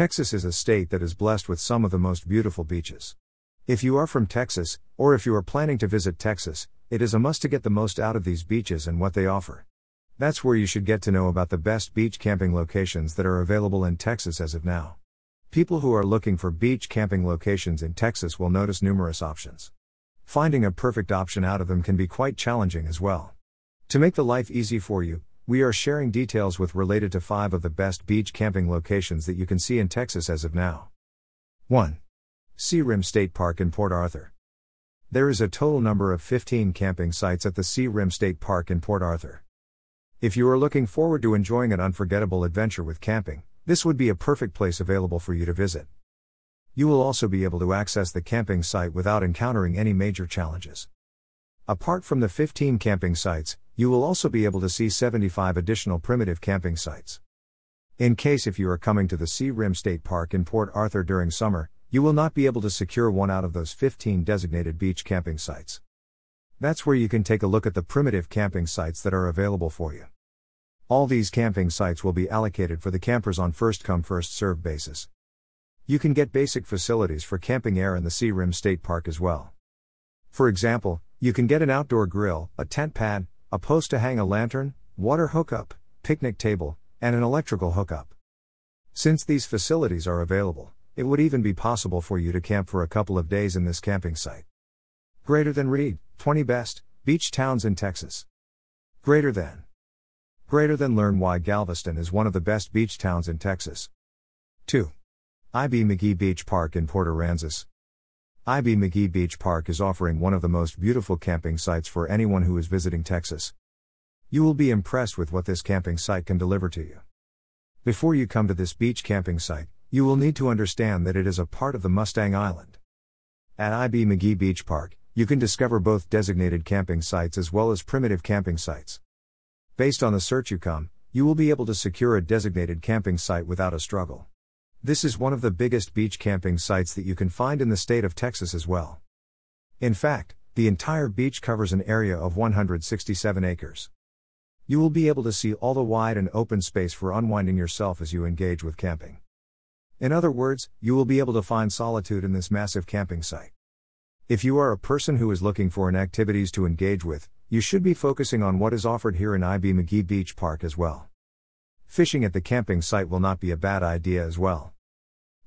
Texas is a state that is blessed with some of the most beautiful beaches. If you are from Texas, or if you are planning to visit Texas, it is a must to get the most out of these beaches and what they offer. That's where you should get to know about the best beach camping locations that are available in Texas as of now. People who are looking for beach camping locations in Texas will notice numerous options. Finding a perfect option out of them can be quite challenging as well. To make the life easy for you, we are sharing details with related to 5 of the best beach camping locations that you can see in Texas as of now. 1. Sea Rim State Park in Port Arthur. There is a total number of 15 camping sites at the Sea Rim State Park in Port Arthur. If you are looking forward to enjoying an unforgettable adventure with camping, this would be a perfect place available for you to visit. You will also be able to access the camping site without encountering any major challenges. Apart from the 15 camping sites, you will also be able to see 75 additional primitive camping sites. In case if you are coming to the Sea Rim State Park in Port Arthur during summer, you will not be able to secure one out of those 15 designated beach camping sites. That's where you can take a look at the primitive camping sites that are available for you. All these camping sites will be allocated for the campers on first come first served basis. You can get basic facilities for camping air in the Sea Rim State Park as well. For example, you can get an outdoor grill, a tent pad, a post to hang a lantern, water hookup, picnic table, and an electrical hookup. Since these facilities are available, it would even be possible for you to camp for a couple of days in this camping site. Greater than read, 20 best beach towns in Texas. Greater than. Greater than learn why Galveston is one of the best beach towns in Texas. 2. IB Magee Beach Park in Port Aransas. IB Magee Beach Park is offering one of the most beautiful camping sites for anyone who is visiting Texas. You will be impressed with what this camping site can deliver to you. Before you come to this beach camping site, you will need to understand that it is a part of the Mustang Island. At IB Magee Beach Park, you can discover both designated camping sites as well as primitive camping sites. Based on the search you come, you will be able to secure a designated camping site without a struggle. This is one of the biggest beach camping sites that you can find in the state of Texas as well. In fact, the entire beach covers an area of 167 acres. You will be able to see all the wide and open space for unwinding yourself as you engage with camping. In other words, you will be able to find solitude in this massive camping site. If you are a person who is looking for an activities to engage with, you should be focusing on what is offered here in IB Magee Beach Park as well. Fishing at the camping site will not be a bad idea as well.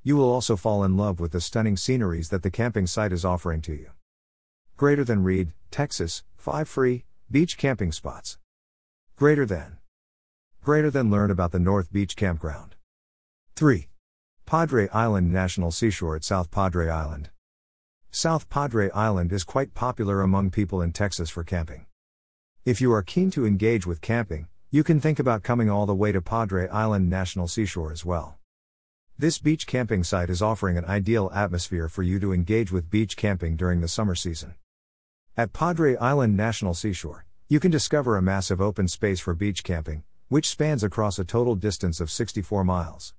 You will also fall in love with the stunning sceneries that the camping site is offering to you. Greater than read, Texas, 5 free beach camping spots. Greater than. Greater than learn about the North Beach Campground. 3. Padre Island National Seashore at South Padre Island. South Padre Island is quite popular among people in Texas for camping. If you are keen to engage with camping, you can think about coming all the way to Padre Island National Seashore as well. This beach camping site is offering an ideal atmosphere for you to engage with beach camping during the summer season. At Padre Island National Seashore, you can discover a massive open space for beach camping, which spans across a total distance of 64 miles.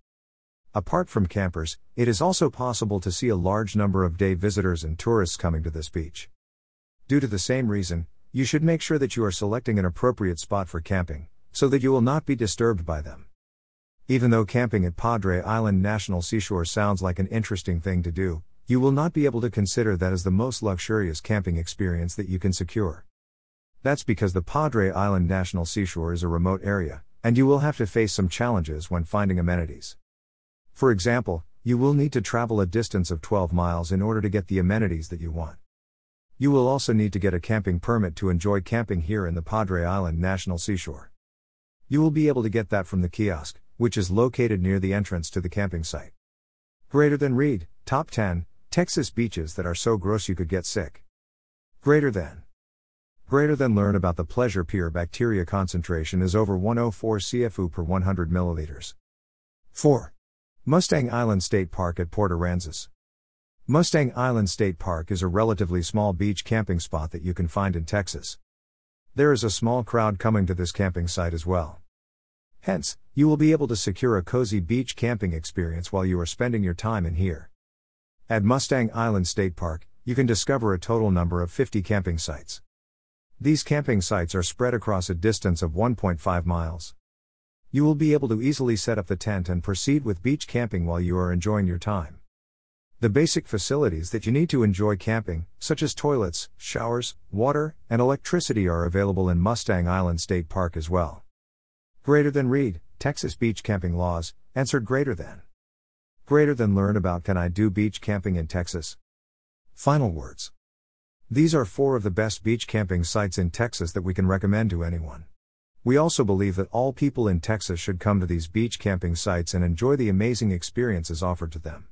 Apart from campers, it is also possible to see a large number of day visitors and tourists coming to this beach. Due to the same reason, you should make sure that you are selecting an appropriate spot for camping, so that you will not be disturbed by them. Even though camping at Padre Island National Seashore sounds like an interesting thing to do, you will not be able to consider that as the most luxurious camping experience that you can secure. That's because the Padre Island National Seashore is a remote area, and you will have to face some challenges when finding amenities. For example, you will need to travel a distance of 12 miles in order to get the amenities that you want. You will also need to get a camping permit to enjoy camping here in the Padre Island National Seashore. You will be able to get that from the kiosk, which is located near the entrance to the camping site. Greater than read, Top 10 Texas beaches that are so gross you could get sick. Greater than. Greater than learn about the pleasure pier bacteria concentration is over 104 CFU per 100 milliliters. 4. Mustang Island State Park at Port Aransas. Mustang Island State Park is a relatively small beach camping spot that you can find in Texas. There is a small crowd coming to this camping site as well. Hence, you will be able to secure a cozy beach camping experience while you are spending your time in here. At Mustang Island State Park, you can discover a total number of 50 camping sites. These camping sites are spread across a distance of 1.5 miles. You will be able to easily set up the tent and proceed with beach camping while you are enjoying your time. The basic facilities that you need to enjoy camping, such as toilets, showers, water, and electricity, are available in Mustang Island State Park as well. Greater than read, Texas beach camping laws, answered greater than. Greater than learn about can I do beach camping in Texas? Final words. These are four of the best beach camping sites in Texas that we can recommend to anyone. We also believe that all people in Texas should come to these beach camping sites and enjoy the amazing experiences offered to them.